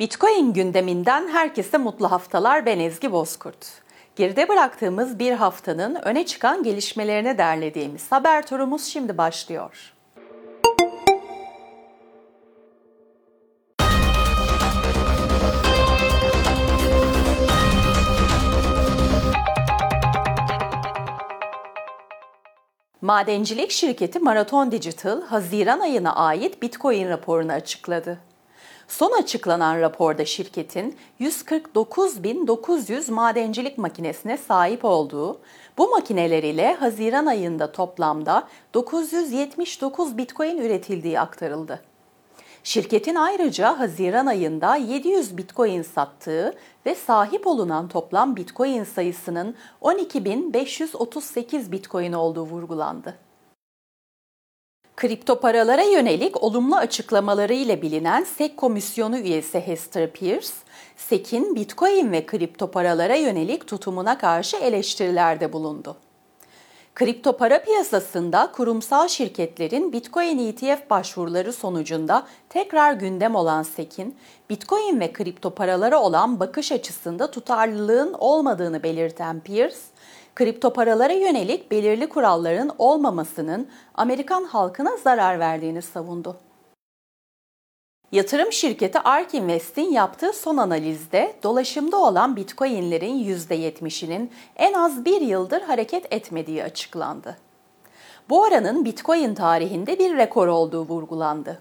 Bitcoin gündeminden herkese mutlu haftalar ben Ezgi Bozkurt. Geride bıraktığımız bir haftanın öne çıkan gelişmelerini derlediğimiz haber turumuz şimdi başlıyor. Madencilik şirketi Marathon Digital, Haziran ayına ait Bitcoin raporunu açıkladı. Son açıklanan raporda şirketin 149.900 madencilik makinesine sahip olduğu, bu makineler ile Haziran ayında toplamda 979 Bitcoin üretildiği aktarıldı. Şirketin ayrıca Haziran ayında 700 Bitcoin sattığı ve sahip olunan toplam Bitcoin sayısının 12.538 Bitcoin olduğu vurgulandı. Kripto paralara yönelik olumlu açıklamaları ile bilinen SEC Komisyonu üyesi Hester Pierce, SEC'in Bitcoin ve kripto paralara yönelik tutumuna karşı eleştirilerde bulundu. Kripto para piyasasında kurumsal şirketlerin Bitcoin ETF başvuruları sonucunda tekrar gündem olan SEC'in Bitcoin ve kripto paralara olan bakış açısında tutarlılığın olmadığını belirten Pierce, kripto paralara yönelik belirli kuralların olmamasının Amerikan halkına zarar verdiğini savundu. Yatırım şirketi ARK Invest'in yaptığı son analizde dolaşımda olan Bitcoin'lerin %70'inin en az bir yıldır hareket etmediği açıklandı. Bu oranın Bitcoin tarihinde bir rekor olduğu vurgulandı.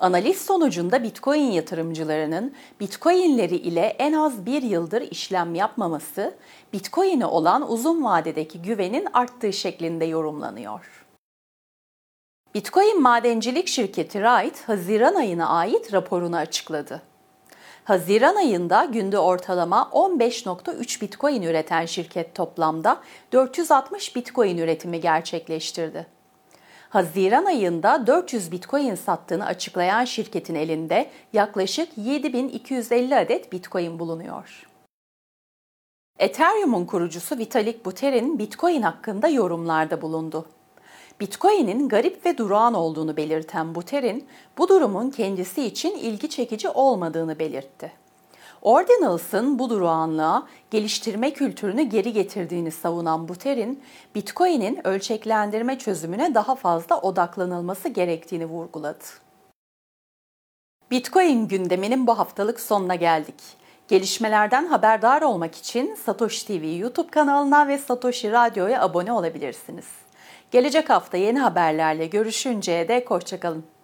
Analiz sonucunda Bitcoin yatırımcılarının Bitcoin'leri ile en az bir yıldır işlem yapmaması, Bitcoin'e olan uzun vadedeki güvenin arttığı şeklinde yorumlanıyor. Bitcoin madencilik şirketi Wright, Haziran ayına ait raporunu açıkladı. Haziran ayında günde ortalama 15.3 Bitcoin üreten şirket toplamda 460 Bitcoin üretimi gerçekleştirdi. Haziran ayında 400 Bitcoin sattığını açıklayan şirketin elinde yaklaşık 7250 adet Bitcoin bulunuyor. Ethereum'un kurucusu Vitalik Buterin Bitcoin hakkında yorumlarda bulundu. Bitcoin'in garip ve durağan olduğunu belirten Buterin, bu durumun kendisi için ilgi çekici olmadığını belirtti. Ordinals'ın bu durağanlığa geliştirme kültürünü geri getirdiğini savunan Buterin, Bitcoin'in ölçeklendirme çözümüne daha fazla odaklanılması gerektiğini vurguladı. Bitcoin gündeminin bu haftalık sonuna geldik. Gelişmelerden haberdar olmak için Satoshi TV YouTube kanalına ve Satoshi Radyo'ya abone olabilirsiniz. Gelecek hafta yeni haberlerle görüşünceye dek hoşçakalın.